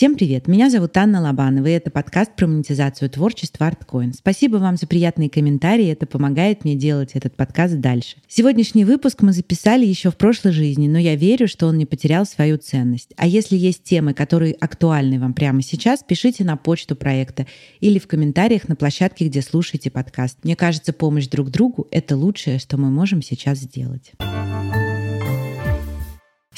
Всем привет! Меня зовут Анна Лобанова, и это подкаст про монетизацию творчества ArtCoin. Спасибо вам за приятные комментарии, это помогает мне делать этот подкаст дальше. Сегодняшний выпуск мы записали еще в прошлой жизни, но я верю, что он не потерял свою ценность. А если есть темы, которые актуальны вам прямо сейчас, пишите на почту проекта или в комментариях на площадке, где слушаете подкаст. Мне кажется, помощь друг другу — это лучшее, что мы можем сейчас сделать.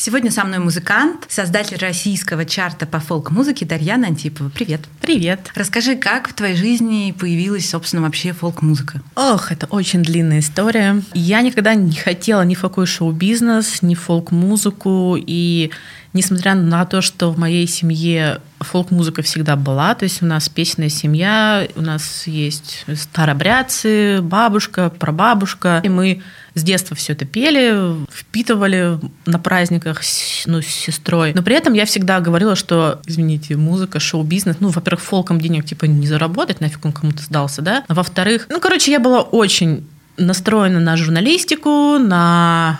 Сегодня со мной музыкант, создатель российского чарта по фолк-музыке Дарьяна Антипова. Привет. Привет. Расскажи, как в твоей жизни появилась, собственно, вообще фолк-музыка? Ох, это очень длинная история. Я никогда не хотела ни в какой шоу-бизнес, ни фолк-музыку, и несмотря на то, что в моей семье фолк-музыка всегда была, то есть у нас песенная семья, у нас есть старобрядцы, бабушка, прабабушка, и мы с детства все это пели, впитывали на праздниках ну, с сестрой. Но при этом я всегда говорила, что, извините, музыка, шоу-бизнес, ну, во-первых, фолком денег типа не заработать, нафиг он кому-то сдался, да? А во-вторых, ну, короче, я была очень настроена на журналистику, на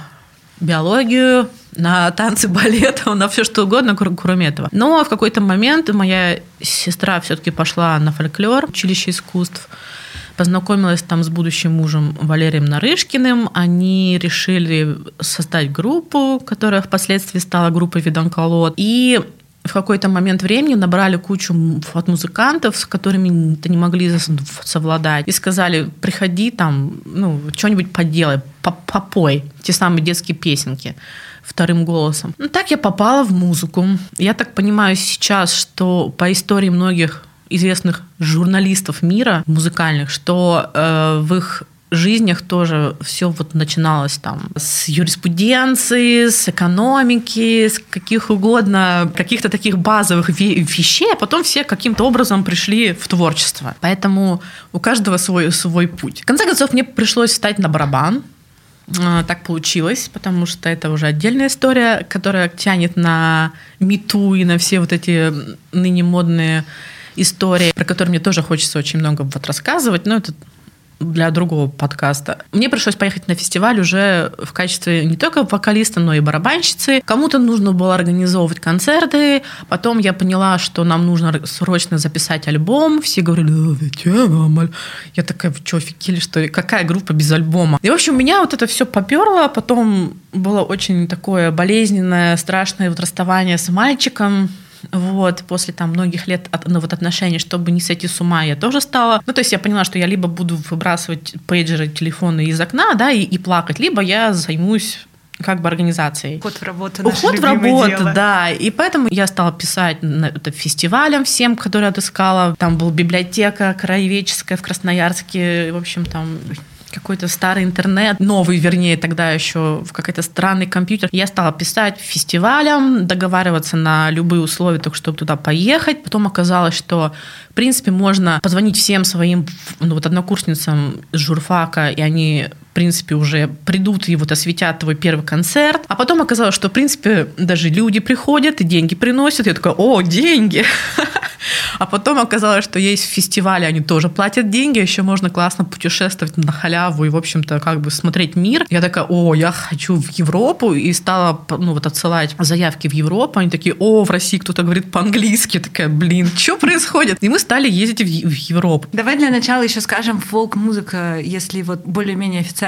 биологию, на танцы, балет, на все что угодно, кроме этого. Но в какой-то момент моя сестра все-таки пошла на фольклор, училище искусств, познакомилась там с будущим мужем Валерием Нарышкиным. Они решили создать группу, которая впоследствии стала группой Виданколот. И в какой-то момент времени набрали кучу от музыкантов, с которыми ты не могли совладать, и сказали, приходи там, ну, что-нибудь поделай, попой, те самые детские песенки вторым голосом. Ну, так я попала в музыку. Я так понимаю сейчас, что по истории многих известных журналистов мира музыкальных, что э, в их жизнях тоже все вот начиналось там с юриспруденции, с экономики, с каких угодно, каких-то таких базовых вещей, а потом все каким-то образом пришли в творчество. Поэтому у каждого свой, свой путь. В конце концов, мне пришлось встать на барабан, а, так получилось, потому что это уже отдельная история, которая тянет на мету и на все вот эти ныне модные истории, про которые мне тоже хочется очень много вот рассказывать, но это для другого подкаста. Мне пришлось поехать на фестиваль уже в качестве не только вокалиста, но и барабанщицы. Кому-то нужно было организовывать концерты. Потом я поняла, что нам нужно срочно записать альбом. Все говорили, зачем? Я такая, вы что, офигели, что ли? Какая группа без альбома? И, в общем, меня вот это все поперло. Потом было очень такое болезненное, страшное вот расставание с мальчиком вот, после там многих лет от, ну, вот отношений, чтобы не сойти с ума, я тоже стала, ну, то есть я поняла, что я либо буду выбрасывать пейджеры, телефоны из окна, да, и, и плакать, либо я займусь как бы организацией. Уход в работу. Уход в работу, дело. да. И поэтому я стала писать это фестивалям всем, которые отыскала. Там была библиотека краеведческая в Красноярске. В общем, там какой-то старый интернет, новый, вернее, тогда еще в какой-то странный компьютер. Я стала писать фестивалям, договариваться на любые условия, только чтобы туда поехать. Потом оказалось, что, в принципе, можно позвонить всем своим ну, вот однокурсницам с журфака, и они в принципе, уже придут и вот осветят твой первый концерт. А потом оказалось, что, в принципе, даже люди приходят и деньги приносят. Я такая, о, деньги! А потом оказалось, что есть фестивали, они тоже платят деньги, еще можно классно путешествовать на халяву и, в общем-то, как бы смотреть мир. Я такая, о, я хочу в Европу, и стала, ну, вот отсылать заявки в Европу. Они такие, о, в России кто-то говорит по-английски. Такая, блин, что происходит? И мы стали ездить в, в Европу. Давай для начала еще скажем фолк-музыка, если вот более-менее официально.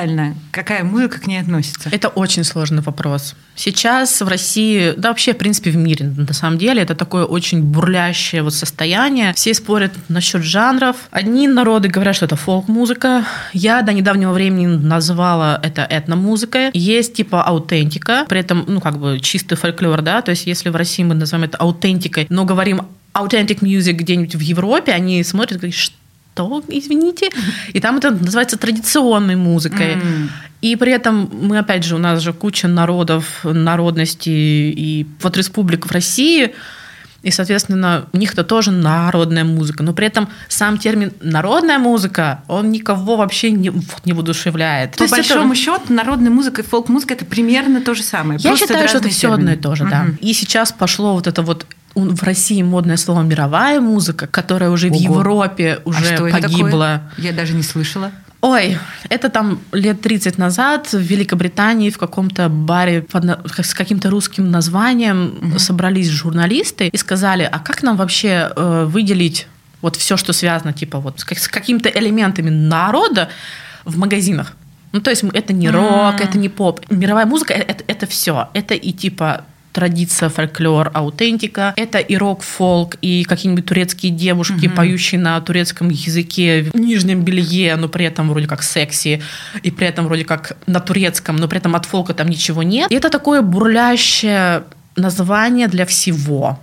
Какая музыка к ней относится? Это очень сложный вопрос. Сейчас в России, да вообще, в принципе, в мире, на самом деле, это такое очень бурлящее вот состояние. Все спорят насчет жанров. Одни народы говорят, что это фолк-музыка. Я до недавнего времени называла это этномузыкой. Есть типа аутентика, при этом, ну, как бы чистый фольклор, да, то есть если в России мы называем это аутентикой, но говорим authentic music где-нибудь в Европе, они смотрят, говорят, что что, извините? И там это называется традиционной музыкой. Mm. И при этом мы, опять же, у нас же куча народов, народностей, и вот республик в России, и, соответственно, у них это тоже народная музыка. Но при этом сам термин «народная музыка», он никого вообще не, не воодушевляет. То По есть, большому это... счету, народная музыка и фолк-музыка – это примерно то же самое. Я считаю, что это все одно и то же, да. И сейчас пошло вот это вот в России модное слово мировая музыка, которая уже Ого. в Европе а уже а погибла. Я даже не слышала. Ой, это там лет 30 назад в Великобритании в каком-то баре под, с каким-то русским названием угу. собрались журналисты и сказали, а как нам вообще э, выделить вот все, что связано типа вот с, с какими-то элементами народа в магазинах? Ну, то есть это не рок, mm. это не поп. Мировая музыка это, это все. Это и типа традиция, фольклор, аутентика. Это и рок-фолк, и какие-нибудь турецкие девушки, угу. поющие на турецком языке в нижнем белье, но при этом вроде как секси, и при этом вроде как на турецком, но при этом от фолка там ничего нет. И это такое бурлящее название для всего.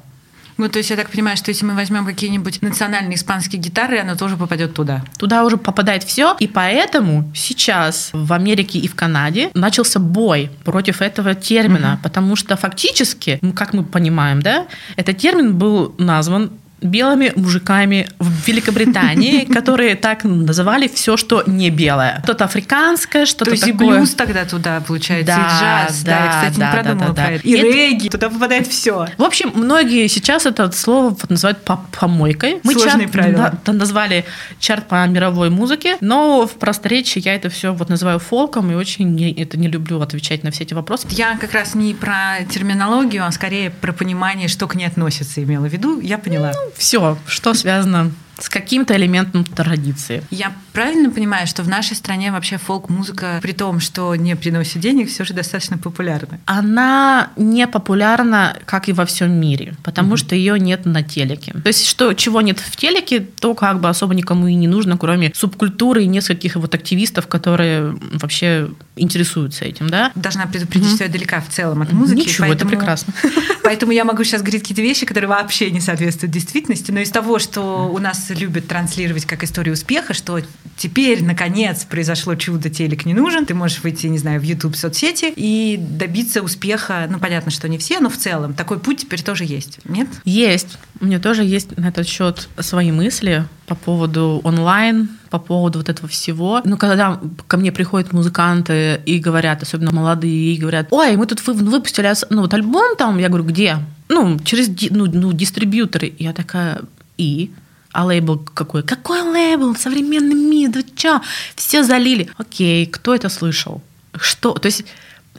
Ну, то есть я так понимаю, что если мы возьмем какие-нибудь национальные испанские гитары, оно тоже попадет туда. Туда уже попадает все. И поэтому сейчас в Америке и в Канаде начался бой против этого термина, угу. потому что фактически, как мы понимаем, да, этот термин был назван белыми мужиками в Великобритании, которые так называли все, что не белое. Что-то африканское, что-то такое. То есть блюз тогда туда, получается, да, и джаз. Да, да, я, кстати, да, не продумала да, да, да. И, и регги, туда попадает все. В общем, многие сейчас это слово называют помойкой. Мы Сложные чарт, правила. Да, назвали чарт по мировой музыке, но в просторечии я это все вот называю фолком и очень не, это не люблю отвечать на все эти вопросы. Я как раз не про терминологию, а скорее про понимание, что к ней относится, имела в виду. Я поняла. Ну, все, что связано с каким-то элементом традиции. Я правильно понимаю, что в нашей стране вообще фолк-музыка, при том, что не приносит денег, все же достаточно популярна? Она не популярна, как и во всем мире, потому mm-hmm. что ее нет на телеке. То есть, что, чего нет в телеке, то как бы особо никому и не нужно, кроме субкультуры и нескольких вот активистов, которые вообще интересуются этим, да? Должна предупредить, mm-hmm. что я далека в целом от музыки. Ничего, поэтому, это прекрасно. Поэтому я могу сейчас говорить какие-то вещи, которые вообще не соответствуют действительности, но из того, что у нас любят транслировать как историю успеха, что теперь, наконец, произошло чудо, телек не нужен, ты можешь выйти, не знаю, в YouTube соцсети и добиться успеха, ну, понятно, что не все, но в целом такой путь теперь тоже есть, нет? Есть. У меня тоже есть на этот счет свои мысли по поводу онлайн, по поводу вот этого всего. Ну, когда ко мне приходят музыканты и говорят, особенно молодые, и говорят, ой, мы тут выпустили ну, вот альбом там, я говорю, где? Ну, через ну, ну, дистрибьюторы. Я такая, и? А лейбл какой? Какой лейбл? Современный мир, да чё? Все залили. Окей, кто это слышал? Что? То есть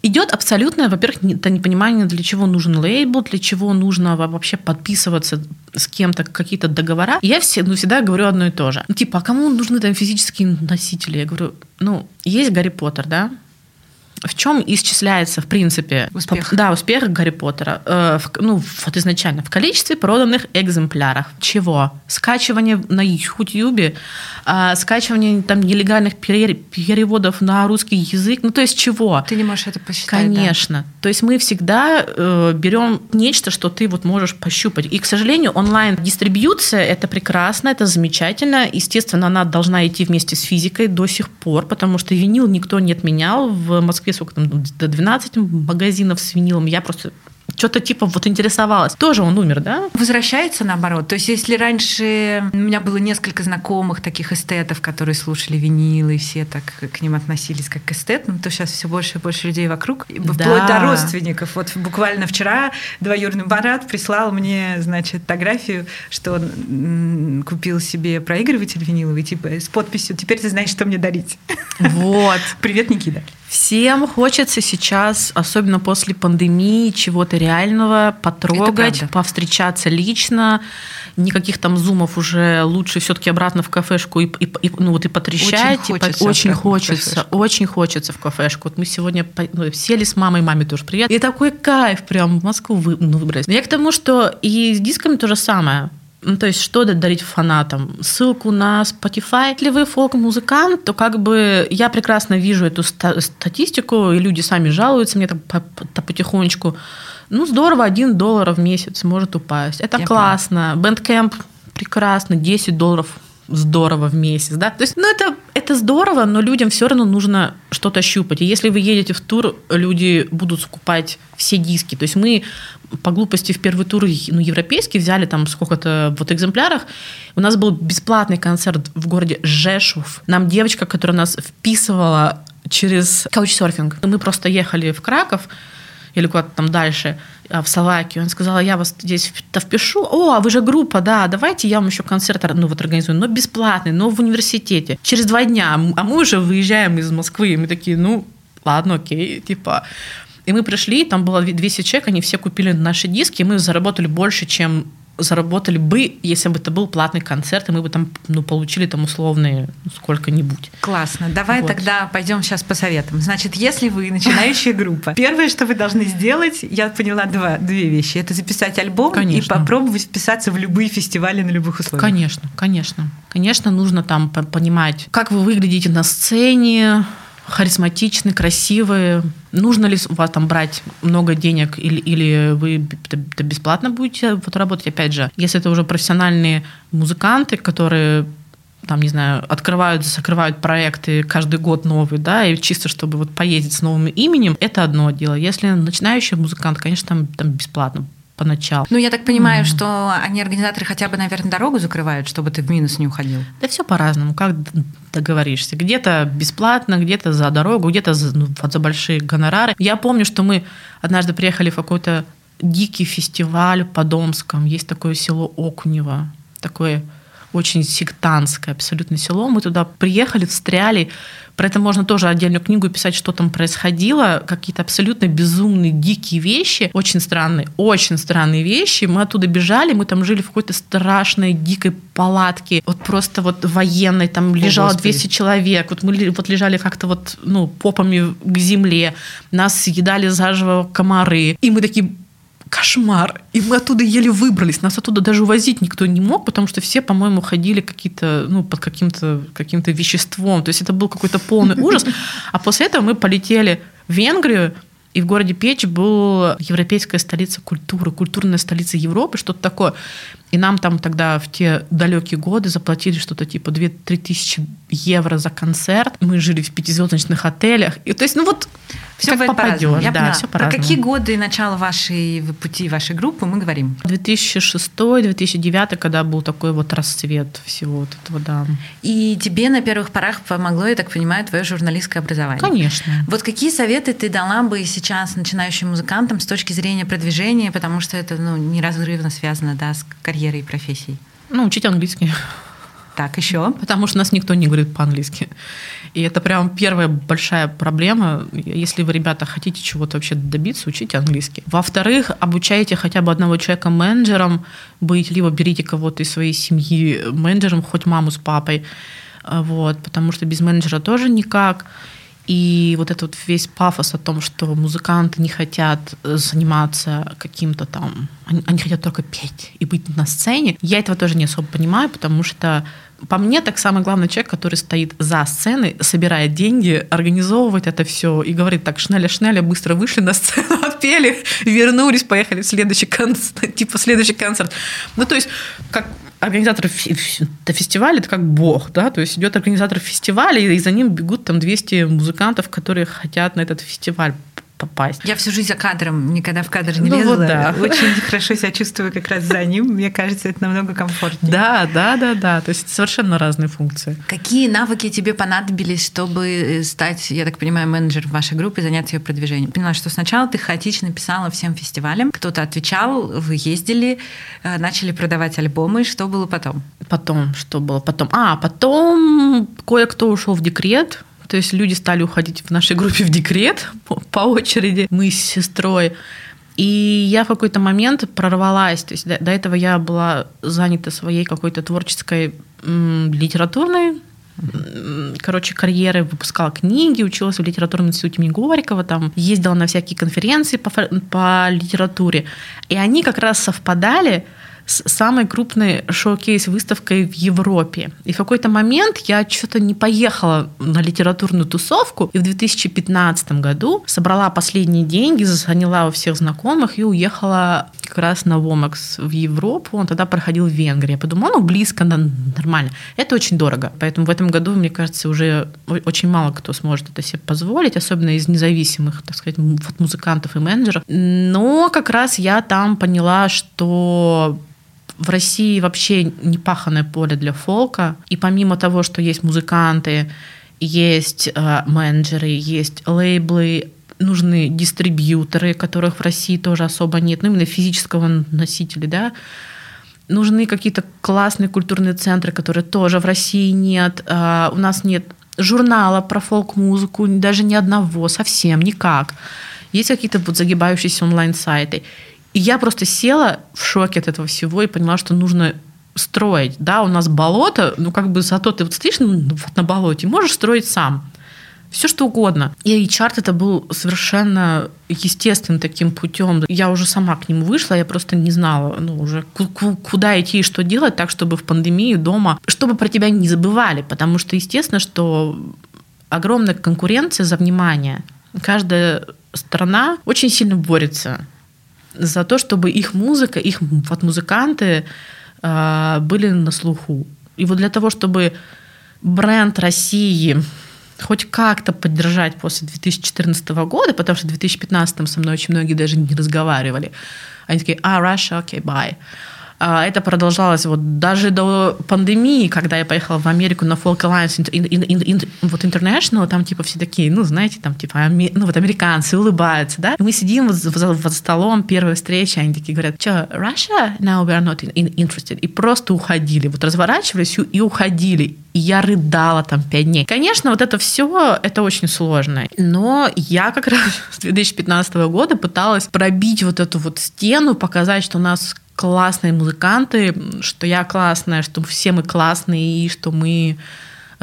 идет абсолютное, во-первых, это непонимание, для чего нужен лейбл, для чего нужно вообще подписываться с кем-то какие-то договора. Я все, ну, всегда говорю одно и то же. Ну, типа, а кому нужны там физические носители? Я говорю, ну, есть Гарри Поттер, да? В чем исчисляется, в принципе, успех? По, да, успех Гарри Поттера. Э, в, ну, вот изначально, в количестве проданных экземпляров. Чего? Скачивание на Ютьюбе, э, скачивание там нелегальных переводов на русский язык. Ну, то есть чего? Ты не можешь это посчитать. Конечно. Да? То есть мы всегда э, берем нечто, что ты вот можешь пощупать. И, к сожалению, онлайн-дистрибьюция это прекрасно, это замечательно. Естественно, она должна идти вместе с физикой до сих пор, потому что винил никто не отменял. В Москве сколько там, до 12 магазинов с винилом. Я просто что-то типа вот интересовалась. Тоже он умер, да? Возвращается наоборот. То есть если раньше у меня было несколько знакомых таких эстетов, которые слушали винилы, и все так к ним относились как к эстетам, то сейчас все больше и больше людей вокруг, да. вплоть до родственников. Вот буквально вчера двоюродный брат прислал мне, значит, фотографию, что он купил себе проигрыватель виниловый, типа с подписью «Теперь ты знаешь, что мне дарить». Вот. Привет, Никита. Всем хочется сейчас, особенно после пандемии, чего-то реального, потрогать, повстречаться лично. Никаких там зумов уже лучше все-таки обратно в кафешку и, и, и ну вот и потрещать. Очень хочется. И, очень хочется, очень хочется в кафешку. Вот мы сегодня ну, сели с мамой, маме тоже привет. И такой кайф прям в Москву вы, ну, выбрать. Я к тому, что и с дисками то же самое. Ну, то есть, что дарить фанатам? Ссылку на Spotify. Если вы фолк-музыкант, то как бы я прекрасно вижу эту статистику, и люди сами жалуются мне так потихонечку. Ну, здорово, один доллар в месяц может упасть. Это я классно. Bandcamp прекрасно, 10 долларов здорово в месяц, да. То есть, ну, это, это здорово, но людям все равно нужно что-то щупать. И если вы едете в тур, люди будут скупать все диски. То есть мы по глупости в первый тур ну, европейский взяли там сколько-то вот экземплярах. У нас был бесплатный концерт в городе Жешув. Нам девочка, которая нас вписывала через каучсерфинг. Мы просто ехали в Краков, или куда-то там дальше, в Словакию. Он сказал, я вас здесь впишу. О, а вы же группа, да, давайте я вам еще концерт ну, вот, организую, но бесплатный, но в университете. Через два дня, а мы уже выезжаем из Москвы, и мы такие, ну, ладно, окей, типа... И мы пришли, там было 200 человек, они все купили наши диски, и мы заработали больше, чем заработали бы, если бы это был платный концерт, и мы бы там ну, получили там условные сколько-нибудь. Классно. Давай вот. тогда пойдем сейчас по советам. Значит, если вы начинающая группа, первое, что вы должны сделать, я поняла два, две вещи. Это записать альбом конечно. и попробовать вписаться в любые фестивали на любых условиях. Конечно, конечно. Конечно, нужно там понимать, как вы выглядите на сцене, харизматичны, красивые. Нужно ли у вас там брать много денег или, или вы бесплатно будете вот работать? Опять же, если это уже профессиональные музыканты, которые там, не знаю, открывают, закрывают проекты каждый год новые, да, и чисто чтобы вот поездить с новым именем, это одно дело. Если начинающий музыкант, конечно, там, там бесплатно поначалу. Ну, я так понимаю, mm. что они, организаторы, хотя бы, наверное, дорогу закрывают, чтобы ты в минус не уходил. Да все по-разному, как договоришься. Где-то бесплатно, где-то за дорогу, где-то за, ну, за большие гонорары. Я помню, что мы однажды приехали в какой-то дикий фестиваль по Домском. Есть такое село Окунево, такое очень сектантское абсолютно село. Мы туда приехали, встряли. Про это можно тоже отдельную книгу писать, что там происходило. Какие-то абсолютно безумные, дикие вещи. Очень странные, очень странные вещи. Мы оттуда бежали, мы там жили в какой-то страшной, дикой палатке. Вот просто вот военной. Там лежало О, 200 человек. Вот мы вот лежали как-то вот, ну, попами к земле. Нас съедали заживо комары. И мы такие, кошмар. И мы оттуда еле выбрались. Нас оттуда даже увозить никто не мог, потому что все, по-моему, ходили какие-то, ну, под каким-то каким веществом. То есть это был какой-то полный ужас. А после этого мы полетели в Венгрию, и в городе Печь была европейская столица культуры, культурная столица Европы, что-то такое. И нам там тогда в те далекие годы заплатили что-то типа 2-3 тысячи евро за концерт. Мы жили в пятизвездочных отелях. И, то есть, ну вот все как попадешь, да, все Про какие годы начала вашей пути, вашей группы мы говорим? 2006-2009, когда был такой вот расцвет всего вот этого, да. И тебе на первых порах помогло, я так понимаю, твое журналистское образование? Конечно. Вот какие советы ты дала бы сейчас начинающим музыкантам с точки зрения продвижения, потому что это ну, неразрывно связано да, с карьерой и профессией? Ну, учить английский. Так, еще? Потому что нас никто не говорит по-английски. И это прям первая большая проблема. Если вы, ребята, хотите чего-то вообще добиться, учите английский. Во-вторых, обучайте хотя бы одного человека менеджером быть, либо берите кого-то из своей семьи менеджером, хоть маму с папой. Вот, потому что без менеджера тоже никак. И вот этот весь пафос о том, что музыканты не хотят заниматься каким-то там, они, они хотят только петь и быть на сцене, я этого тоже не особо понимаю, потому что по мне, так самый главный человек, который стоит за сценой, собирает деньги, организовывает это все и говорит, так, шнеля-шнеля, быстро вышли на сцену, отпели, вернулись, поехали в следующий концерт, типа следующий концерт. Ну, то есть, как организатор фестиваля это как бог, да, то есть идет организатор фестиваля, и за ним бегут там 200 музыкантов, которые хотят на этот фестиваль попасть. Я всю жизнь за кадром, никогда в кадр не ну, лезла. Вот да. Очень хорошо себя чувствую как раз за ним. Мне кажется, это намного комфортнее. Да, да, да, да. То есть совершенно разные функции. Какие навыки тебе понадобились, чтобы э, стать, я так понимаю, менеджером вашей группы и заняться ее продвижением? Поняла, что сначала ты хаотично писала всем фестивалям, кто-то отвечал, вы ездили, э, начали продавать альбомы. Что было потом? Потом, что было потом? А, потом кое-кто ушел в декрет, то есть люди стали уходить в нашей группе в декрет по, очереди. Мы с сестрой. И я в какой-то момент прорвалась. То есть до, до этого я была занята своей какой-то творческой м, литературной короче, карьеры, выпускала книги, училась в литературном институте имени Горького, там ездила на всякие конференции по, по литературе. И они как раз совпадали с самой крупной шоу-кейс-выставкой в Европе. И в какой-то момент я что-то не поехала на литературную тусовку, и в 2015 году собрала последние деньги, заняла у всех знакомых и уехала как раз на Вомакс в Европу. Он тогда проходил в Венгрии. Я подумала, ну, близко, нормально. Это очень дорого. Поэтому в этом году, мне кажется, уже очень мало кто сможет это себе позволить, особенно из независимых, так сказать, музыкантов и менеджеров. Но как раз я там поняла, что в России вообще не паханное поле для фолка. И помимо того, что есть музыканты, есть э, менеджеры, есть лейблы, нужны дистрибьюторы, которых в России тоже особо нет, ну именно физического носителя, да, нужны какие-то классные культурные центры, которые тоже в России нет. А, у нас нет журнала про фолк-музыку, даже ни одного, совсем никак. Есть какие-то вот загибающиеся онлайн-сайты. И я просто села в шоке от этого всего и поняла, что нужно строить. Да, у нас болото, ну как бы зато ты вот стоишь на болоте, можешь строить сам все что угодно. И чарт это был совершенно естественным таким путем. Я уже сама к нему вышла, я просто не знала, ну, уже куда идти и что делать, так, чтобы в пандемии дома, чтобы про тебя не забывали, потому что, естественно, что огромная конкуренция за внимание. Каждая страна очень сильно борется за то, чтобы их музыка, их вот музыканты э, были на слуху. И вот для того, чтобы бренд России хоть как-то поддержать после 2014 года, потому что в 2015 со мной очень многие даже не разговаривали. Они такие, а, Russia, окей, okay, bye. А, это продолжалось вот даже до пандемии, когда я поехала в Америку на Folk Alliance in, in, in, in, вот International, там типа все такие, ну, знаете, там типа, ну, вот американцы улыбаются, да? И мы сидим вот за, столом, первая встреча, они такие говорят, что, Russia? No, we are not in, interested. И просто уходили, вот разворачивались и уходили. И я рыдала там пять дней. Конечно, вот это все, это очень сложно. Но я как раз с 2015 года пыталась пробить вот эту вот стену, показать, что у нас классные музыканты, что я классная, что все мы классные, и что мы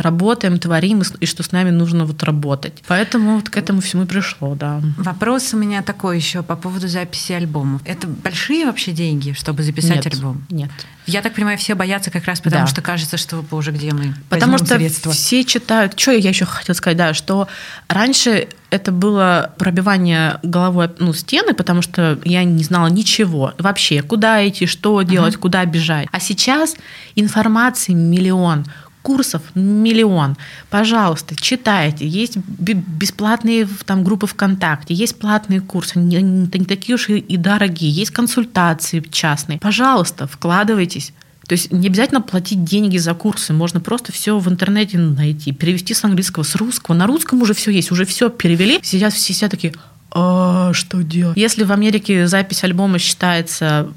работаем, творим, и что с нами нужно вот работать. Поэтому вот к этому всему пришло, да. Вопрос у меня такой еще по поводу записи альбомов. Это большие вообще деньги, чтобы записать нет, альбом? Нет. Я так понимаю, все боятся как раз потому, да. что кажется, что, боже, где мы Потому что средства. все читают... Что я еще хотела сказать, да, что раньше это было пробивание головой ну, стены, потому что я не знала ничего. Вообще, куда идти, что делать, uh-huh. куда бежать. А сейчас информации миллион курсов миллион. Пожалуйста, читайте. Есть бесплатные там, группы ВКонтакте, есть платные курсы, не, не такие уж и дорогие, есть консультации частные. Пожалуйста, вкладывайтесь. То есть не обязательно платить деньги за курсы, можно просто все в интернете найти, перевести с английского, с русского. На русском уже все есть, уже все перевели. Сидят все сидят такие, а что делать? Если в Америке запись альбома считается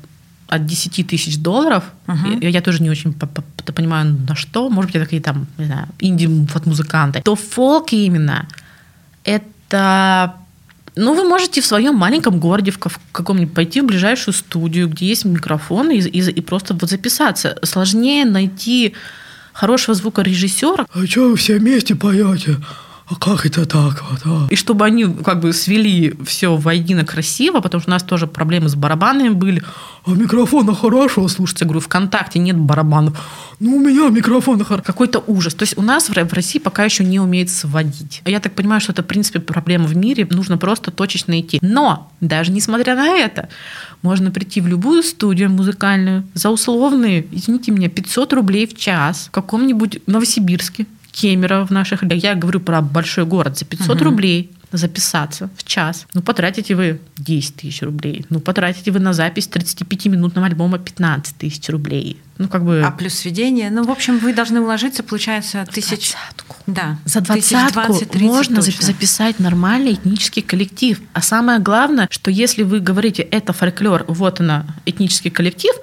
от 10 тысяч долларов, uh-huh. я, я тоже не очень понимаю, на что, может быть, это какие там, не знаю, инди-музыканты, то фолк именно это ну, вы можете в своем маленьком городе, в каком-нибудь пойти в ближайшую студию, где есть микрофон, и, и, и просто вот записаться. Сложнее найти хорошего звукорежиссера. А что вы все вместе поете? А как это так вот? А? И чтобы они как бы свели все воедино красиво, потому что у нас тоже проблемы с барабанами были. А микрофона хорошо? Слушайте, я говорю, ВКонтакте нет барабанов. Ну, у меня микрофон хорошо. Какой-то ужас. То есть у нас в России пока еще не умеет сводить. Я так понимаю, что это, в принципе, проблема в мире. Нужно просто точечно идти. Но даже несмотря на это, можно прийти в любую студию музыкальную за условные, извините меня, 500 рублей в час в каком-нибудь Новосибирске Кемерово в наших... Я говорю про большой город. За 500 угу. рублей записаться в час. Ну, потратите вы 10 тысяч рублей. Ну, потратите вы на запись 35-минутного альбома 15 тысяч рублей. Ну, как бы... А плюс сведение. Ну, в общем, вы должны уложиться, получается, тысяч... Двадцатку. Да. За двадцатку можно точно. записать нормальный этнический коллектив. А самое главное, что если вы говорите, это фольклор, вот она, этнический коллектив,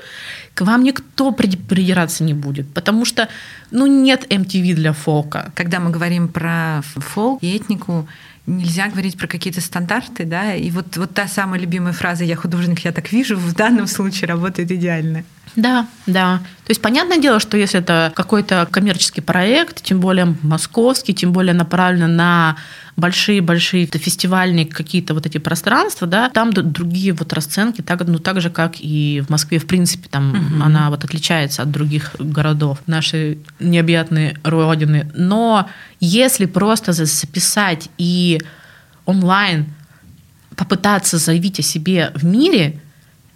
к вам никто придираться не будет, потому что ну, нет MTV для фолка. Когда мы говорим про фолк и этнику, нельзя говорить про какие-то стандарты, да, и вот, вот та самая любимая фраза «я художник, я так вижу» в данном случае работает идеально. Да, да. То есть понятное дело, что если это какой-то коммерческий проект, тем более московский, тем более направлен на большие-большие фестивальные какие-то вот эти пространства, да, там другие вот расценки, так, ну, так же, как и в Москве, в принципе, там угу. она вот отличается от других городов нашей необъятной родины. Но если просто записать и онлайн попытаться заявить о себе в мире,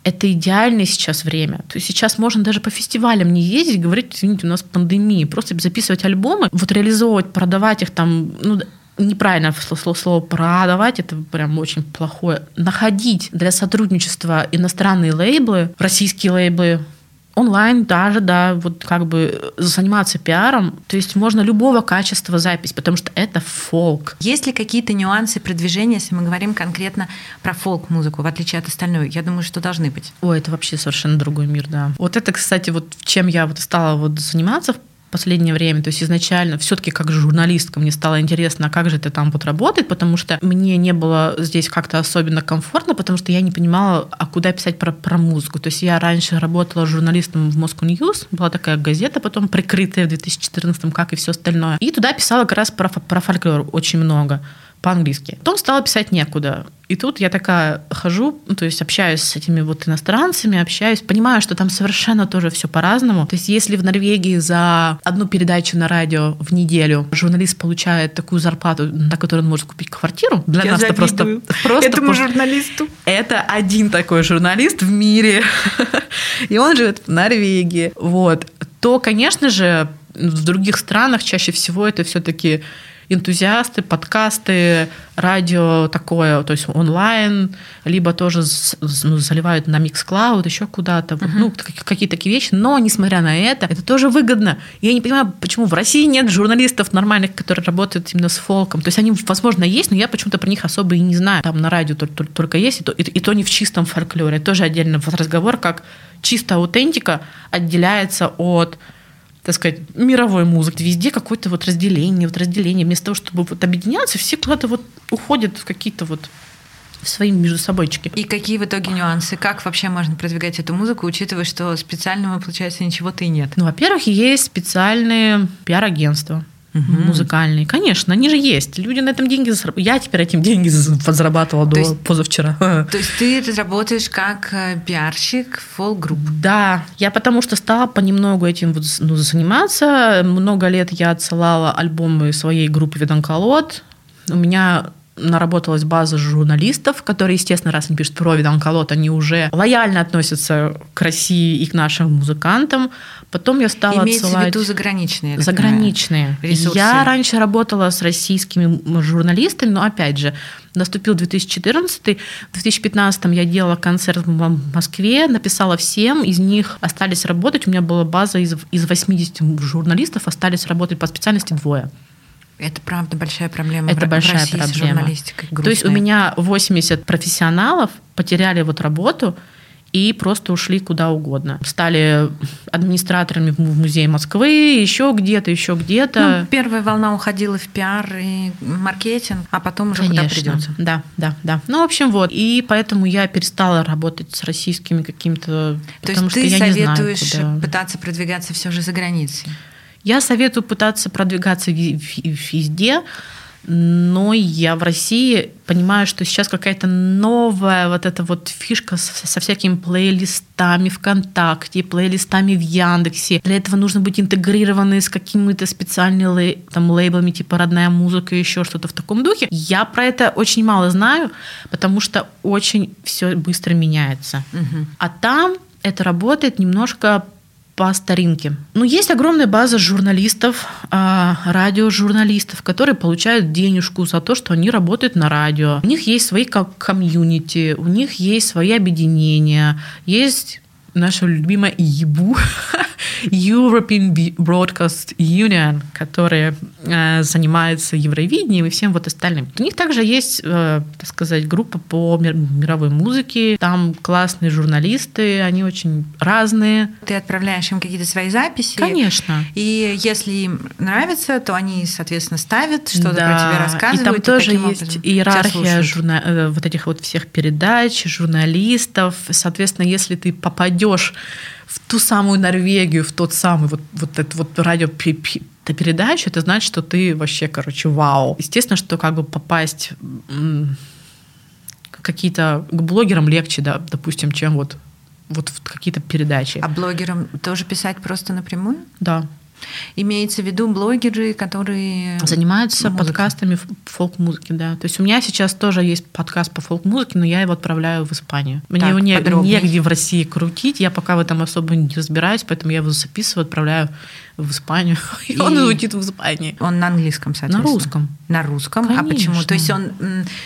это идеальное сейчас время. То есть сейчас можно даже по фестивалям не ездить, говорить, извините, у нас пандемия, просто записывать альбомы, вот реализовывать, продавать их там, ну, неправильно слово, слово продавать, это прям очень плохое. Находить для сотрудничества иностранные лейблы, российские лейблы, онлайн даже, да, вот как бы заниматься пиаром, то есть можно любого качества запись, потому что это фолк. Есть ли какие-то нюансы продвижения, если мы говорим конкретно про фолк-музыку, в отличие от остальной? Я думаю, что должны быть. Ой, это вообще совершенно другой мир, да. Вот это, кстати, вот чем я вот стала вот заниматься последнее время. То есть изначально все-таки как журналистка мне стало интересно, а как же это там вот работает, потому что мне не было здесь как-то особенно комфортно, потому что я не понимала, а куда писать про, про музыку. То есть я раньше работала журналистом в Moscow News, была такая газета потом прикрытая в 2014, как и все остальное. И туда писала как раз про, про фольклор очень много по-английски. Потом стала писать некуда. И тут я такая хожу, ну, то есть общаюсь с этими вот иностранцами, общаюсь, понимаю, что там совершенно тоже все по-разному. То есть если в Норвегии за одну передачу на радио в неделю журналист получает такую зарплату, на которую он может купить квартиру, для я нас это просто, просто... Этому журналисту. Это один такой журналист в мире. И он живет в Норвегии. Вот. То, конечно же, в других странах чаще всего это все-таки энтузиасты, подкасты, радио такое, то есть онлайн, либо тоже ну, заливают на Mixcloud, еще куда-то, uh-huh. ну, какие-то такие вещи. Но, несмотря на это, это тоже выгодно. Я не понимаю, почему в России нет журналистов нормальных, которые работают именно с фолком. То есть они, возможно, есть, но я почему-то про них особо и не знаю. Там на радио только, только есть, и то, и, и то не в чистом фольклоре. Это тоже отдельный разговор, как чистая аутентика отделяется от так сказать, мировой музыки. Везде какое-то вот разделение, вот разделение. Вместо того, чтобы вот объединяться, все куда-то вот уходят в какие-то вот свои между собойчики. И какие в итоге нюансы? Как вообще можно продвигать эту музыку, учитывая, что специального, получается, ничего-то и нет? Ну, во-первых, есть специальные пиар-агентства угу. музыкальные. Конечно, они же есть. Люди на этом деньги зарабатывают. Я теперь этим деньги зарабатывала до есть, позавчера. То есть ты работаешь как э, пиарщик фолк-групп? Да, я потому что стала понемногу этим вот, ну, заниматься. Много лет я отсылала альбомы своей группы «Виданколот». У меня наработалась база журналистов, которые, естественно, раз они пишут про Виданколот, они уже лояльно относятся к России и к нашим музыкантам. Потом я стала Имеется отсылать... в виду заграничные? Заграничные. Ресурсы. Я раньше работала с российскими журналистами, но опять же, наступил 2014, в 2015 я делала концерт в Москве, написала всем, из них остались работать, у меня была база из, из 80 журналистов, остались работать по специальности двое. Это правда большая проблема. Это в, большая России проблема. С журналистикой грустная. То есть у меня 80 профессионалов потеряли вот работу, и просто ушли куда угодно. Стали администраторами в музее Москвы, еще где-то, еще где-то. Ну, первая волна уходила в пиар и маркетинг, а потом уже Конечно. куда придется. Да, да, да. Ну, в общем, вот. И поэтому я перестала работать с российскими какими-то... То есть ты советуешь знаю, пытаться продвигаться все же за границей? Я советую пытаться продвигаться везде, но я в России понимаю, что сейчас какая-то новая вот эта вот фишка со, со всякими плейлистами ВКонтакте, плейлистами в Яндексе. Для этого нужно быть интегрированы с какими-то специальными там, лейблами, типа «Родная музыка», еще что-то в таком духе. Я про это очень мало знаю, потому что очень все быстро меняется. Угу. А там это работает немножко по старинке. Ну, есть огромная база журналистов, а, радиожурналистов, которые получают денежку за то, что они работают на радио. У них есть свои комьюнити, у них есть свои объединения, есть наша любимая ИБУ, European Broadcast Union, которая э, занимается Евровидением и всем вот остальным. У них также есть, э, так сказать, группа по мировой музыке. Там классные журналисты, они очень разные. Ты отправляешь им какие-то свои записи. Конечно. И если им нравится, то они, соответственно, ставят, что-то да. про тебя рассказывают. И там тоже и есть иерархия журна... Э, вот этих вот всех передач, журналистов. Соответственно, если ты попадешь в ту самую Норвегию, в тот самый вот, вот этот вот радио передачу, это значит, что ты вообще, короче, вау. Естественно, что как бы попасть какие-то к блогерам легче, да, допустим, чем вот вот в какие-то передачи. А блогерам тоже писать просто напрямую? Да. Имеется в виду блогеры, которые... Занимаются музыкой. подкастами фолк-музыки, да. То есть у меня сейчас тоже есть подкаст по фолк-музыке, но я его отправляю в Испанию. Мне так, его не, негде в России крутить, я пока в этом особо не разбираюсь, поэтому я его записываю, отправляю в Испанию. И, он звучит в Испании. Он на английском, На соответственно. русском. На русском. А почему? Конечно. То есть он...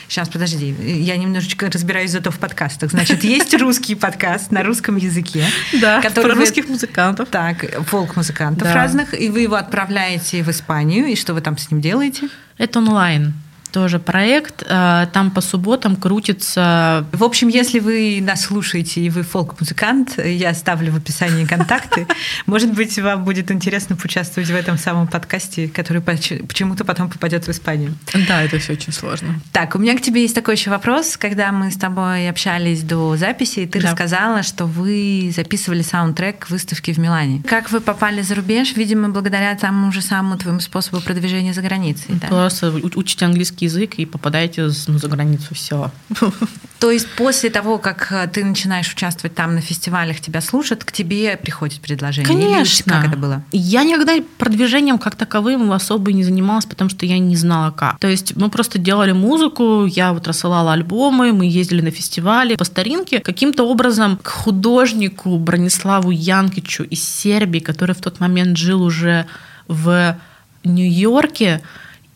Сейчас, подожди. Я немножечко разбираюсь зато в подкастах. Значит, есть русский подкаст на русском языке. Да, про русских музыкантов. Так, фолк-музыкантов разных. И вы его отправляете в Испанию. И что вы там с ним делаете? Это онлайн тоже проект. Э, Там по субботам крутится В общем, если вы нас слушаете и вы фолк-музыкант, я оставлю в описании контакты. Может быть, вам будет интересно поучаствовать в этом самом подкасте, который поч- почему-то потом попадет в Испанию. Да, это все очень сложно. Так, у меня к тебе есть такой еще вопрос. Когда мы с тобой общались до записи, ты Да. рассказала, что вы записывали саундтрек к выставке в Милане. Как вы попали за рубеж? Видимо, благодаря тому же самому твоему способу продвижения за границей. да? Просто у- учите английский язык и попадаете ну, за границу. Все. То есть после того, как э, ты начинаешь участвовать там на фестивалях, тебя слушают, к тебе приходит предложение? Или Конечно. Как это было? Я никогда продвижением как таковым особо не занималась, потому что я не знала как. То есть мы просто делали музыку, я вот рассылала альбомы, мы ездили на фестивали. По старинке каким-то образом к художнику Брониславу Янкичу из Сербии, который в тот момент жил уже в Нью-Йорке,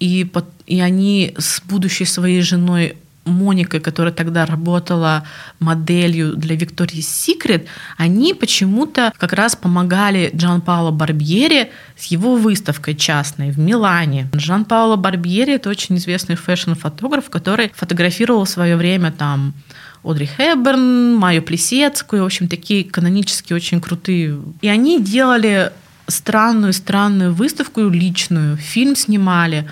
и, и они с будущей своей женой Моникой, которая тогда работала моделью для Victoria's Secret, они почему-то как раз помогали Джан Паоло Барбьери с его выставкой частной в Милане. Жан Паоло Барбьери — это очень известный фэшн-фотограф, который фотографировал в свое время там Одри Хэбберн, Майю Плесецкую, в общем, такие канонические очень крутые. И они делали странную-странную выставку личную, фильм снимали.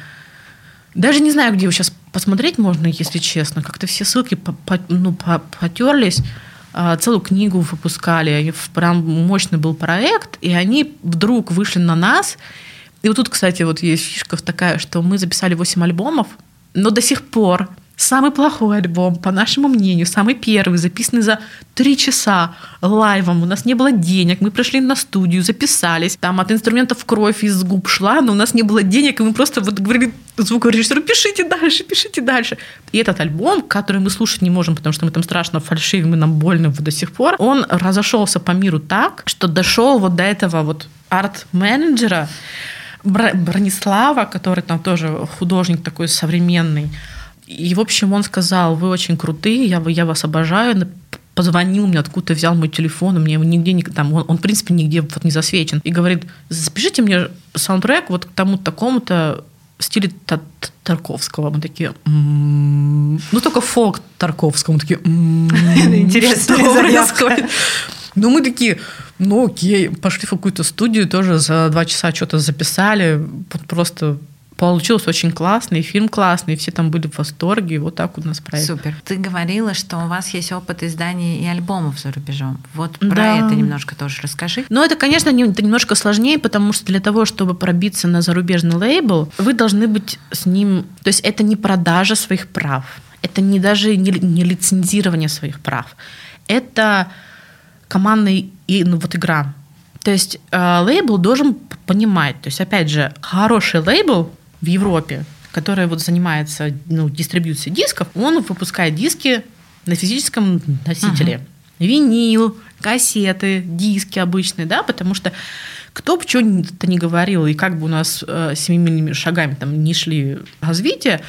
Даже не знаю, где его сейчас посмотреть можно, если честно. Как-то все ссылки по- по- ну, по- потерлись. А, Целую книгу выпускали. Прям мощный был проект. И они вдруг вышли на нас. И вот тут, кстати, вот есть фишка такая, что мы записали 8 альбомов, но до сих пор самый плохой альбом, по нашему мнению, самый первый, записанный за три часа лайвом. У нас не было денег, мы пришли на студию, записались. Там от инструментов кровь из губ шла, но у нас не было денег, и мы просто вот говорили звукорежиссеру, пишите дальше, пишите дальше. И этот альбом, который мы слушать не можем, потому что мы там страшно фальшивим, и нам больно до сих пор, он разошелся по миру так, что дошел вот до этого вот арт-менеджера, Бронислава, который там тоже художник такой современный. И, в общем, он сказал, вы очень крутые, я, я вас обожаю. Позвонил мне, откуда взял мой телефон, и мне его нигде не... Там, он, он, в принципе, нигде вот не засвечен. И говорит, запишите мне саундтрек вот к тому-то, такому-то в стиле Та- Та- Тарковского. Мы такие... «М-м-м». Ну, только фолк Тарковского. Мы такие... «М-м-м, Интересная что происходит?» Ну, мы такие, ну окей, пошли в какую-то студию, тоже за два часа что-то записали. Просто получилось очень классно, и фильм классный, все там были в восторге, и вот так у нас проект. Супер. Ты говорила, что у вас есть опыт издания и альбомов за рубежом. Вот про Да. это немножко тоже расскажи. Но это, конечно, не- это немножко сложнее, потому что для того, чтобы пробиться на зарубежный лейбл, вы должны быть с ним... То есть это не продажа своих прав, это не даже не, не лицензирование своих прав. Это командная и, ну, вот игра. То есть э, лейбл должен понимать, то есть опять же, хороший лейбл в Европе, который вот занимается ну, дистрибьюцией дисков, он выпускает диски на физическом носителе. Винил, кассеты, диски обычные, да, потому что кто бы что-то не говорил, и как бы у нас э, семимильными шагами там не шли развитие,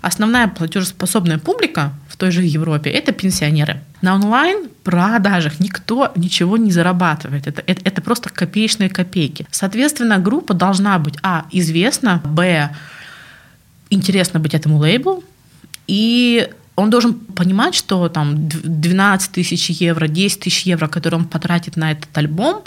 основная платежеспособная публика той же Европе – это пенсионеры. На онлайн-продажах никто ничего не зарабатывает. Это, это, это просто копеечные копейки. Соответственно, группа должна быть, а, известна, б, интересно быть этому лейблу, и он должен понимать, что там д- 12 тысяч евро, 10 тысяч евро, которые он потратит на этот альбом,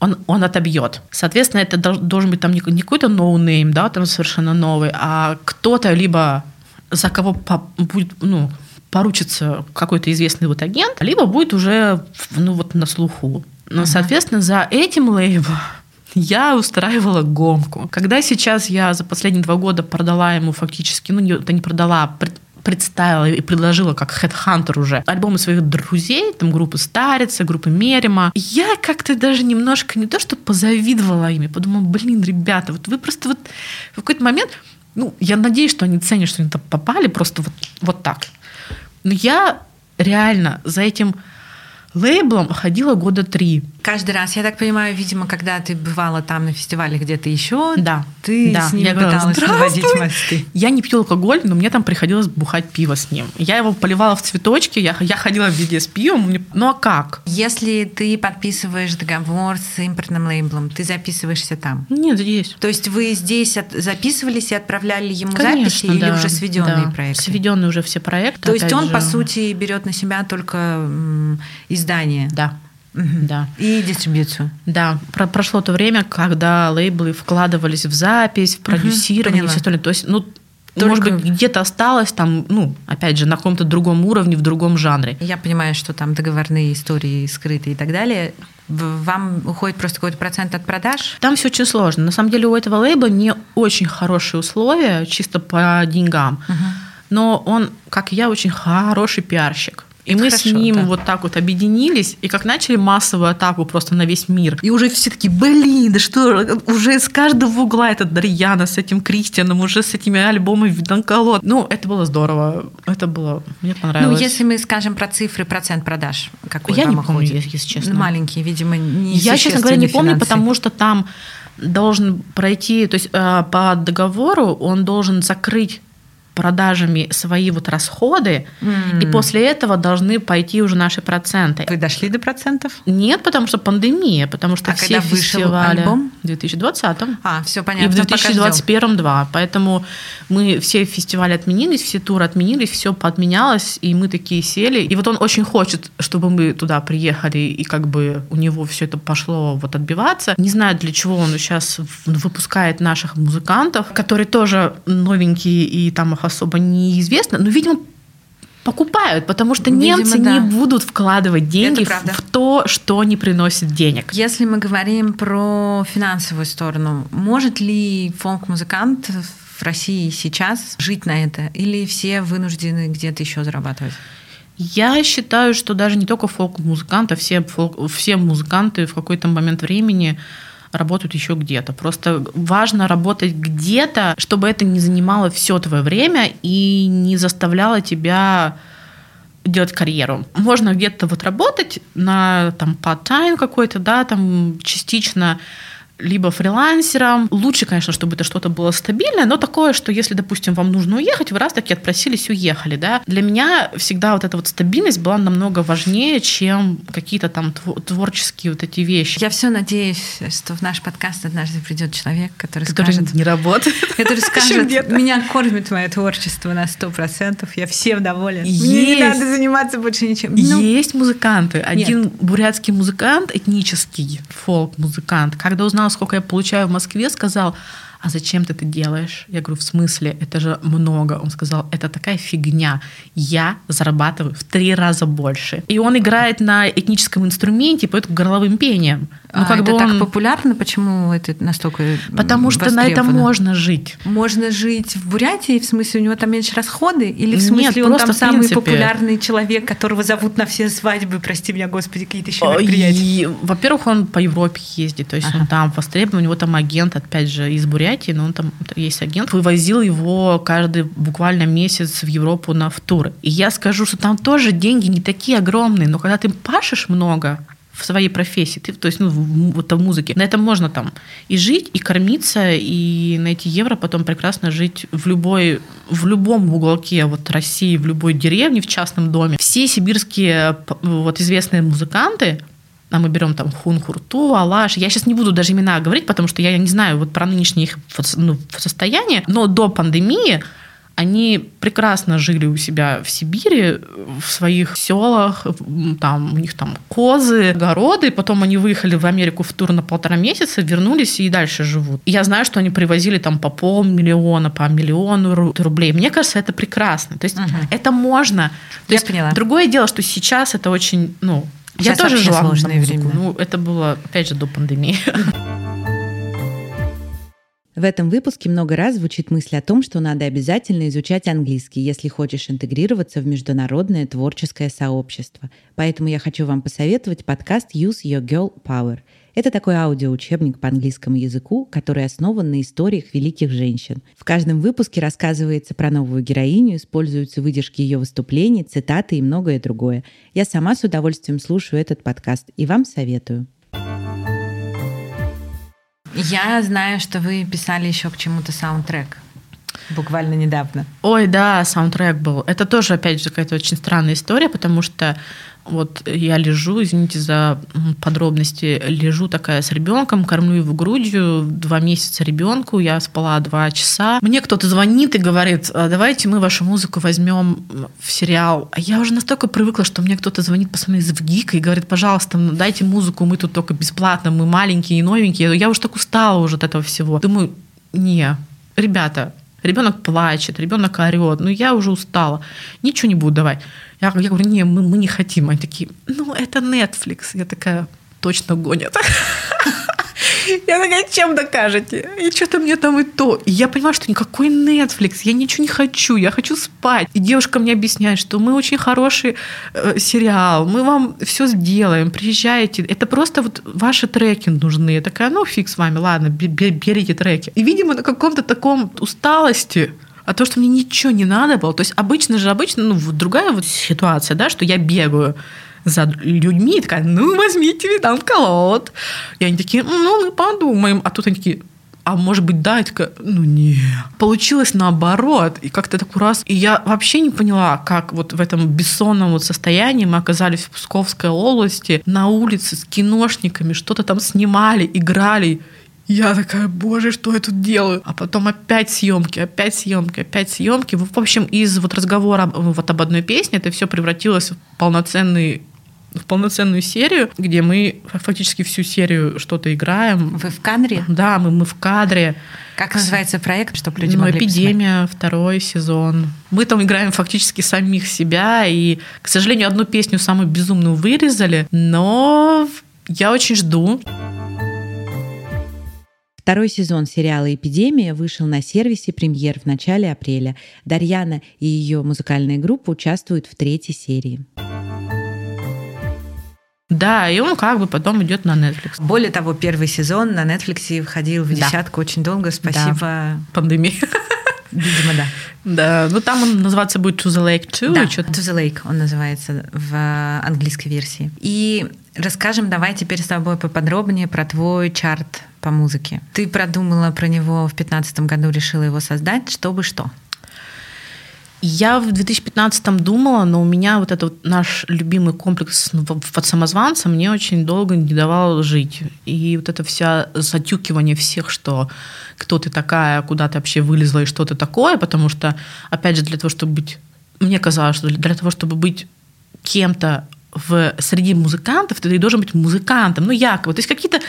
он, он отобьет. Соответственно, это дол- должен быть там не, не какой-то no-name, да, там совершенно новый, а кто-то либо за кого по- будет, ну, поручится какой-то известный вот агент, либо будет уже, ну, вот на слуху. Но, соответственно, за этим лейблом я устраивала гонку. Когда сейчас я за последние два года продала ему фактически, ну, не- это не продала, а пред- представила и предложила как хедхантер уже альбомы своих друзей, там группы Старица, группы Мерима. Я как-то даже немножко не то, что позавидовала им, подумала, блин, ребята, вот вы просто вот в какой-то момент, ну, я надеюсь, что они ценят, что они там попали просто вот, вот так. Но я реально за этим лейблом ходила года три. Каждый раз, я так понимаю, видимо, когда ты бывала там на фестивале где-то еще, Да. ты Да. с ним Я пыталась наводить мосты. Я не пью алкоголь, но мне там приходилось бухать пиво с ним. Я его поливала в цветочки, я, я ходила везде с пивом. мне- Ну а как? Если ты подписываешь договор с импортным лейблом, ты записываешься там. Нет, здесь. То есть вы здесь от- записывались и отправляли ему Конечно, записи или да, уже сведенные да. проекты? Сведенные уже все проекты. То есть он, же. по сути, берет на себя только м, издание Да, да. и дистрибьюцию. Да, про- прошло то время, когда лейблы вкладывались в запись, в продюсирование и все остальное. То есть, ну, Только- может быть, где-то осталось там, ну, опять же, на каком-то другом уровне, в другом жанре. Я понимаю, что там договорные истории скрыты и так далее. Вам уходит просто какой-то процент от продаж? Там все очень сложно. На самом деле у этого лейбла не очень хорошие условия, чисто по деньгам. Но он, как и я, очень хороший пиарщик. И Это мы с хорошо, ним да. вот так вот объединились, и как начали массовую атаку просто на весь мир. И уже все такие, блин, да что, уже с каждого угла этот Дарьяна с этим Кристианом, уже с этими альбомами Виданколот. Ну, это было здорово. Это было, мне понравилось. Ну, если мы скажем про цифры, процент продаж, какой Я не помню, уходит? если- честно. Ну, Маленький, видимо, не Я, честно говоря, не помню, финансы. потому что там должен пройти, то есть э, по договору он должен закрыть продажами свои вот расходы, М. и после этого должны пойти уже наши проценты. Вы дошли до процентов? Нет, потому что пандемия, потому что А все когда фестивали альбом? в 2020 А, все и понятно. в пока ждём. 2021 два. Поэтому мы все фестивали отменились, все туры отменились, все подменялось, и мы такие сели. И вот он очень хочет, чтобы мы туда приехали, и как бы у него все это пошло вот отбиваться. Не знаю, для чего он сейчас выпускает наших музыкантов, которые тоже новенькие, и там особо неизвестно, но, видимо, покупают, потому что Видимо, немцы да. не будут вкладывать деньги в, в то, что не приносит денег. Если мы говорим про финансовую сторону, может ли фолк-музыкант в России сейчас жить на это? Или все вынуждены где-то еще зарабатывать? Я считаю, что даже не только фолк-музыканты, все, фолк- все музыканты в какой-то момент времени работают еще где-то. Просто важно работать где-то, чтобы это не занимало все твое время и не заставляло тебя делать карьеру. Можно где-то вот работать на там part-time какой-то, да, там частично либо фрилансером. Лучше, конечно, чтобы это что-то было стабильное, но такое, что если, допустим, вам нужно уехать, вы раз таки отпросились, уехали, да. Для меня всегда вот эта вот стабильность была намного важнее, чем какие-то там тво- творческие вот эти вещи, Я все надеюсь, что в наш подкаст однажды придет человек, который, которые скажет, не работают. который скажет, меня кормит мое творчество на сто процентов, я всем доволен. Мне не надо заниматься больше ничем. Ну, Есть музыканты. Один бурятский музыкант, этнический фолк-музыкант, когда узнал, сколько я получаю в Москве, сказал, а зачем ты это делаешь? Я говорю, в смысле? Это же много. Он сказал, это такая фигня. Я зарабатываю в три раза больше. И он играет на этническом инструменте, поет горловым пением. Ну, а как это бы так он- популярно? Почему это настолько Потому что на это востребовано? можно жить. Можно жить в Бурятии, в смысле у него там меньше расходы? Или в Нет, смысле он просто там самый принципе. популярный человек, которого зовут на все свадьбы, прости меня, господи, какие-то еще Ой, мероприятия? Во-первых, он по Европе ездит, то есть Ага. он там востребован, у него там агент, опять же, из Бурятии, но он там есть агент, вывозил его каждый буквально месяц в Европу на в туры. И я скажу, что там тоже деньги не такие огромные, но когда ты пашешь много, в своей профессии, ты, то есть ну, в, вот в музыке. На этом можно там и жить, и кормиться, и на эти евро потом прекрасно жить в любой, в любом уголке вот России, в любой деревне, в частном доме. Все сибирские вот известные музыканты, а мы берем там Хун Хурту, Алаш. Я сейчас не буду даже имена говорить, потому что я не знаю вот про нынешнее их ну, состояние, но до пандемии они прекрасно жили у себя в Сибири, в своих селах, там у них там козы, огороды, потом они выехали в Америку в тур на полтора месяца, вернулись и дальше живут. И я знаю, что они привозили там по полмиллиона, по миллиону ру- рублей. Мне кажется, это прекрасно. То есть Мгм. это можно. То Я есть поняла. другое дело, что сейчас это очень, ну, я Сейчас тоже вообще жила на музыку. времена. Ну, это было, опять же, до пандемии. В этом выпуске много раз звучит мысль о том, что надо обязательно изучать английский, если хочешь интегрироваться в международное творческое сообщество. Поэтому я хочу вам посоветовать подкаст Use Your Girl Power. Это такой аудиоучебник по английскому языку, который основан на историях великих женщин. В каждом выпуске рассказывается про новую героиню, используются выдержки ее выступлений, цитаты и многое другое. Я сама с удовольствием слушаю этот подкаст и вам советую. Я знаю, что вы писали еще к чему-то саундтрек. Буквально недавно. Ой, да, саундтрек был. Это тоже, опять же, какая-то очень странная история, потому что вот я лежу, извините за подробности, лежу такая с ребенком, кормлю его грудью, два месяца ребенку, я спала два часа. Мне кто-то звонит и говорит, «А давайте мы вашу музыку возьмем в сериал. А я уже настолько привыкла, что мне кто-то звонит посмотреть в ГИК и говорит, пожалуйста, ну, дайте музыку, мы тут только бесплатно, мы маленькие и новенькие. Я уже так устала уже от этого всего. Думаю, не, ребята, ребенок плачет, ребенок орет, ну я уже устала, ничего не буду давать. Я, я говорю, не, мы, мы не хотим. Они такие, ну это Netflix. Я такая, точно гонят. Я такая, чем докажете? И что-то мне там и то. И я понимаю, что никакой Netflix, я ничего не хочу, я хочу спать. И девушка мне объясняет, что мы очень хороший э, сериал, мы вам все сделаем, приезжайте. Это просто вот ваши треки нужны. Я такая, ну фиг с вами, ладно, берите треки. И, видимо, на каком-то таком усталости, а то, что мне ничего не надо было. То есть обычно же, обычно, ну, другая вот ситуация, да, что я бегаю за людьми, такая, ну, возьмите видан колод. И они такие, ну, мы подумаем. А тут они такие, а может быть, да, и такая, ну не. Получилось наоборот, и как-то такой раз. И я вообще не поняла, как вот в этом бессонном вот состоянии мы оказались в Псковской области, на улице с киношниками, что-то там снимали, играли. Я такая, боже, что я тут делаю? А потом опять съемки, опять съемки, опять съемки. В общем, из вот разговора вот об одной песне это все превратилось в полноценный в полноценную серию, где мы фактически всю серию что-то играем. Вы в кадре? Да, мы, мы в кадре. Как называется проект, чтобы люди ну, могли «Эпидемия», посмотреть? второй сезон. Мы там играем фактически самих себя, и, к сожалению, одну песню самую безумную вырезали, но я очень жду. Второй сезон сериала «Эпидемия» вышел на сервисе «Премьер» в начале апреля. Дарьяна и ее музыкальная группа участвуют в третьей серии. Да, и он как бы потом идет на Netflix. Более того, первый сезон на Netflix входил в Да. десятку очень долго. Спасибо. Да. Пандемия. Видимо, да. Да, ну там он называться будет To the Lake 2. Да. To the Lake он называется в английской версии. И расскажем давай теперь с тобой поподробнее про твой чарт по музыке. Ты продумала про него в 2015 году, решила его создать, чтобы что? Я в 2015 думала, но у меня вот этот наш любимый комплекс ну, под самозванца мне очень долго не давал жить. И вот это вся затюкивание всех, что кто ты такая, куда ты вообще вылезла и что ты такое, потому что, опять же, для того, чтобы быть... Мне казалось, что для того, чтобы быть кем-то в, среди музыкантов, ты должен быть музыкантом, ну якобы. То есть какие-то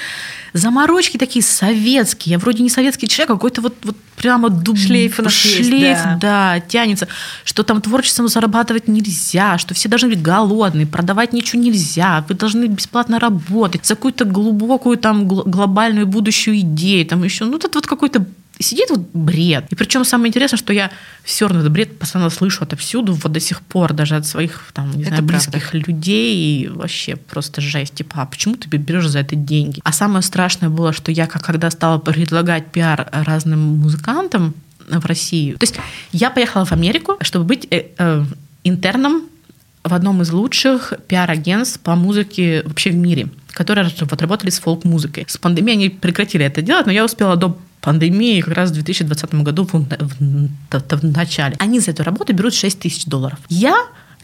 заморочки такие советские. Я вроде не советский человек, а какой-то вот, вот прямо дуб... Шлейф нас есть, шлейф, да. да, тянется, что там творчеством зарабатывать нельзя, что все должны быть голодные, продавать ничего нельзя, вы должны бесплатно работать за какую-то глубокую там гл- глобальную будущую идею, там еще, ну, это вот какой-то сидит вот бред. И причем самое интересное, что я все равно этот бред постоянно слышу отовсюду, вот до сих пор, даже от своих, там, не Это знаю, правда. близких людей, и вообще просто жесть. Типа, а почему ты берешь за это деньги? А самое страшное было, что я, как когда стала предлагать пиар разным музыкантам в Россию, то есть я поехала в Америку, чтобы быть э, э, интерном в одном из лучших пиар-агентств по музыке вообще в мире, которые вот работали с фолк-музыкой. С пандемией они прекратили это делать, но я успела до пандемии как раз в 2020 году в, в- в- в начале. Они за эту работу берут 6 тысяч долларов. Я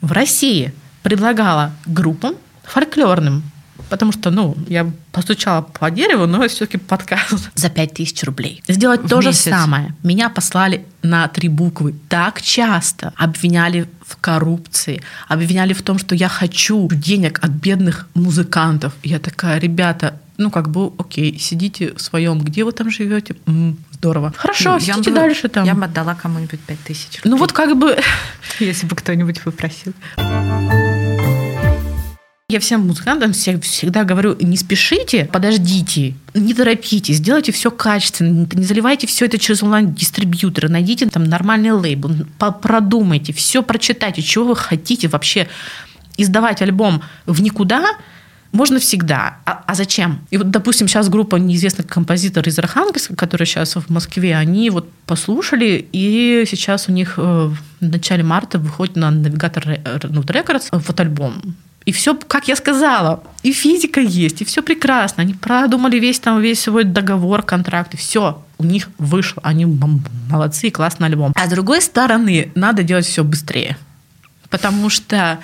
в России предлагала группам фольклорным Потому что, ну, я постучала по дереву, но это все-таки подкаст за 5 тысяч рублей. Сделать В то же месяц. самое. Меня послали на три буквы. Так часто обвиняли в коррупции, обвиняли в том, что я хочу денег от бедных музыкантов. Я такая, ребята, ну, как бы, окей, сидите в своем, где вы там живете? М, здорово. Хорошо, Я сидите бы- дальше там. Я бы отдала кому-нибудь пять тысяч. Ну, вот как бы... если бы кто-нибудь попросил. Я всем музыкантам все- всегда говорю, не спешите, подождите, не торопитесь, сделайте все качественно, не заливайте все это через онлайн-дистрибьюторы, найдите там нормальный лейбл, продумайте, все прочитайте, чего вы хотите вообще издавать альбом в никуда, можно всегда. А, а зачем? И вот, допустим, сейчас группа неизвестных композиторов из Архангельска, которые сейчас в Москве, они вот послушали, и сейчас у них э, в начале марта выходит на навигатор Note Records фотоальбом. И все, как я сказала, и физика есть, и все прекрасно. Они продумали весь там весь свой договор, контракт, и все у них вышло. Они молодцы, классный альбом. А с другой стороны, надо делать все быстрее. Потому что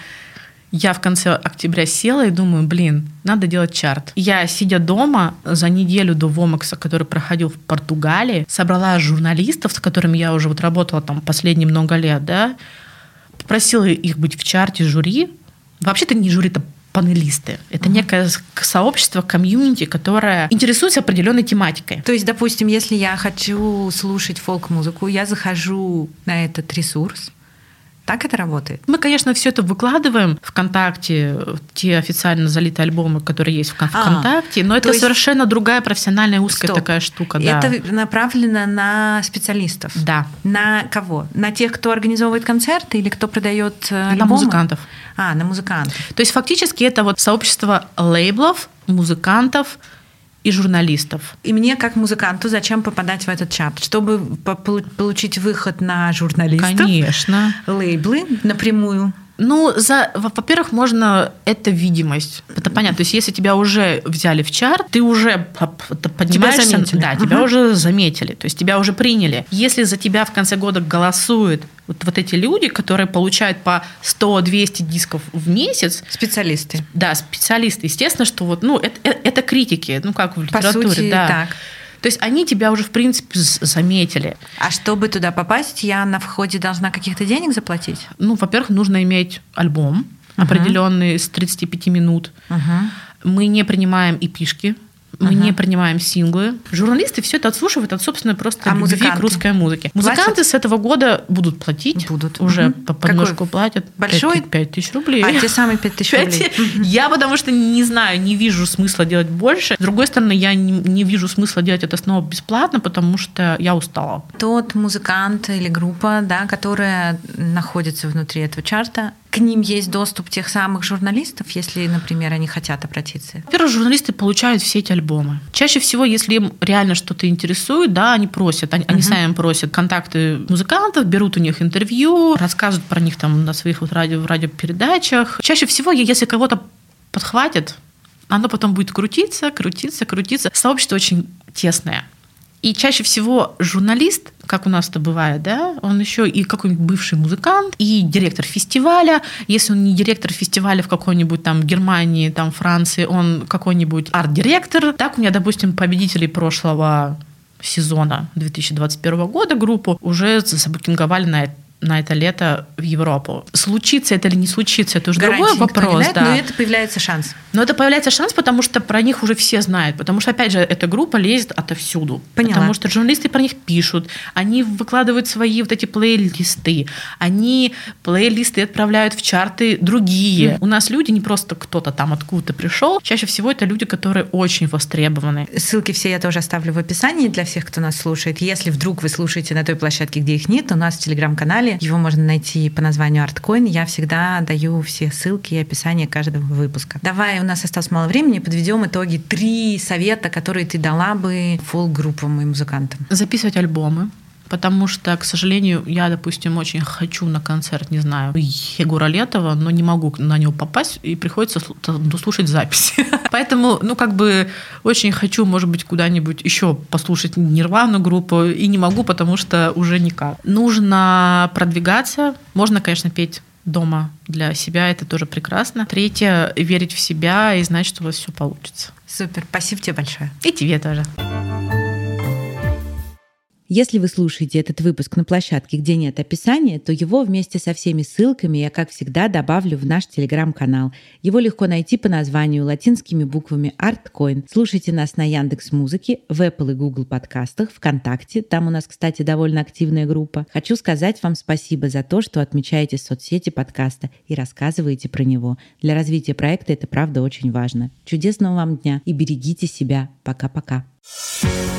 я в конце октября села и думаю, блин, надо делать чарт. Я, сидя дома, за неделю до Вомакса, который проходил в Португалии, собрала журналистов, с которыми я уже вот работала там последние много лет, да, попросила их быть в чарте жюри. Вообще-то не жюри, это панелисты. Это uh-huh. некое сообщество, комьюнити, которое интересуется определенной тематикой. То есть, допустим, если я хочу слушать фолк-музыку, я захожу на этот ресурс, так это работает? Мы, конечно, все это выкладываем ВКонтакте, те официально залитые альбомы, которые есть в а, ВКонтакте, а, но это есть... совершенно другая профессиональная узкая Стоп. такая штука. Да. Это направлено на специалистов? Да. На кого? На тех, кто организовывает концерты или кто продает альбомы? На музыкантов. А, на музыкантов. То есть фактически это вот сообщество лейблов, музыкантов, и журналистов. И мне, как музыканту, зачем попадать в этот чат? Чтобы получить выход на журналистов? Конечно. Лейблы напрямую? Ну, за, во-первых, можно это видимость. Это понятно. То есть, если тебя уже взяли в чарт, ты уже поднимаешься. Тебя заметили. Да, тебя уже заметили. То есть тебя уже приняли. Если за тебя в конце года голосуют вот, вот эти люди, которые получают по 100-200 дисков в месяц. Специалисты. Да, специалисты. Естественно, что вот, ну, это, это, это критики, ну, как в литературе. По сути, да. так. То есть они тебя уже, в принципе, заметили. А чтобы туда попасть, я на входе должна каких-то денег заплатить? Ну, во-первых, нужно иметь альбом uh-huh. определенный с 35 минут. Uh-huh. Мы не принимаем и пишки мы ага. не принимаем синглы. Журналисты все это отслушивают от, собственно, просто а любви музыканты? к русской музыке. Музыканты платят? с этого года будут платить. Будут. Уже угу. по подножку Какой? платят. Большой? 5 тысяч рублей. А, те самые 5 тысяч рублей. Я потому что не знаю, не вижу смысла делать больше. С другой стороны, я не, не вижу смысла делать это снова бесплатно, потому что я устала. Тот музыкант или группа, да, которая находится внутри этого чарта, к ним есть доступ тех самых журналистов, если, например, они хотят обратиться? Во-первых, журналисты получают все эти альбомы. Чаще всего, если им реально что-то интересует, да, они просят, они, uh-huh. они сами просят контакты музыкантов, берут у них интервью, рассказывают про них там на своих вот радио, радиопередачах. Чаще всего, если кого-то подхватят, оно потом будет крутиться, крутиться, крутиться. Сообщество очень тесное. И чаще всего журналист, как у нас это бывает, да, он еще и какой-нибудь бывший музыкант, и директор фестиваля. Если он не директор фестиваля в какой-нибудь там Германии, там Франции, он какой-нибудь арт-директор. Так у меня, допустим, победители прошлого сезона 2021 года группу уже забукинговали на на это лето в Европу. Случится это или не случится, это уже Гарантии другой вопрос. Дает, да. Но это появляется шанс. Но это появляется шанс, потому что про них уже все знают. Потому что, опять же, эта группа лезет отовсюду. Поняла. Потому что журналисты про них пишут, они выкладывают свои вот эти плейлисты, они плейлисты отправляют в чарты другие. Mm. У нас люди не просто кто-то там откуда-то пришел, чаще всего это люди, которые очень востребованы. Ссылки все я тоже оставлю в описании для всех, кто нас слушает. Если вдруг вы слушаете на той площадке, где их нет, у нас в телеграм-канале канале. Его можно найти по названию ArtCoin. Я всегда даю все ссылки и описание каждого выпуска. Давай, у нас осталось мало времени, подведем итоги. Три совета, которые ты дала бы фолк-группам и музыкантам. Записывать альбомы Потому что, к сожалению, я, допустим, очень хочу на концерт, не знаю, Егора Летова, но не могу на него попасть, и приходится слушать записи. Поэтому, ну, как бы очень хочу, может быть, куда-нибудь еще послушать Нирвану группу, и не могу, потому что уже никак. Нужно продвигаться. Можно, конечно, петь дома для себя, это тоже прекрасно. Третье, верить в себя и знать, что у вас все получится. Супер, спасибо тебе большое. И тебе тоже. Если вы слушаете этот выпуск на площадке, где нет описания, то его вместе со всеми ссылками я, как всегда, добавлю в наш телеграм-канал. Его легко найти по названию латинскими буквами ArtCoin. Слушайте нас на Яндекс Музыке, в Apple и Google подкастах, ВКонтакте. Там у нас, кстати, довольно активная группа. Хочу сказать вам спасибо за то, что отмечаете соцсети подкаста и рассказываете про него. Для развития проекта это правда очень важно. Чудесного вам дня и берегите себя. Пока-пока. Thank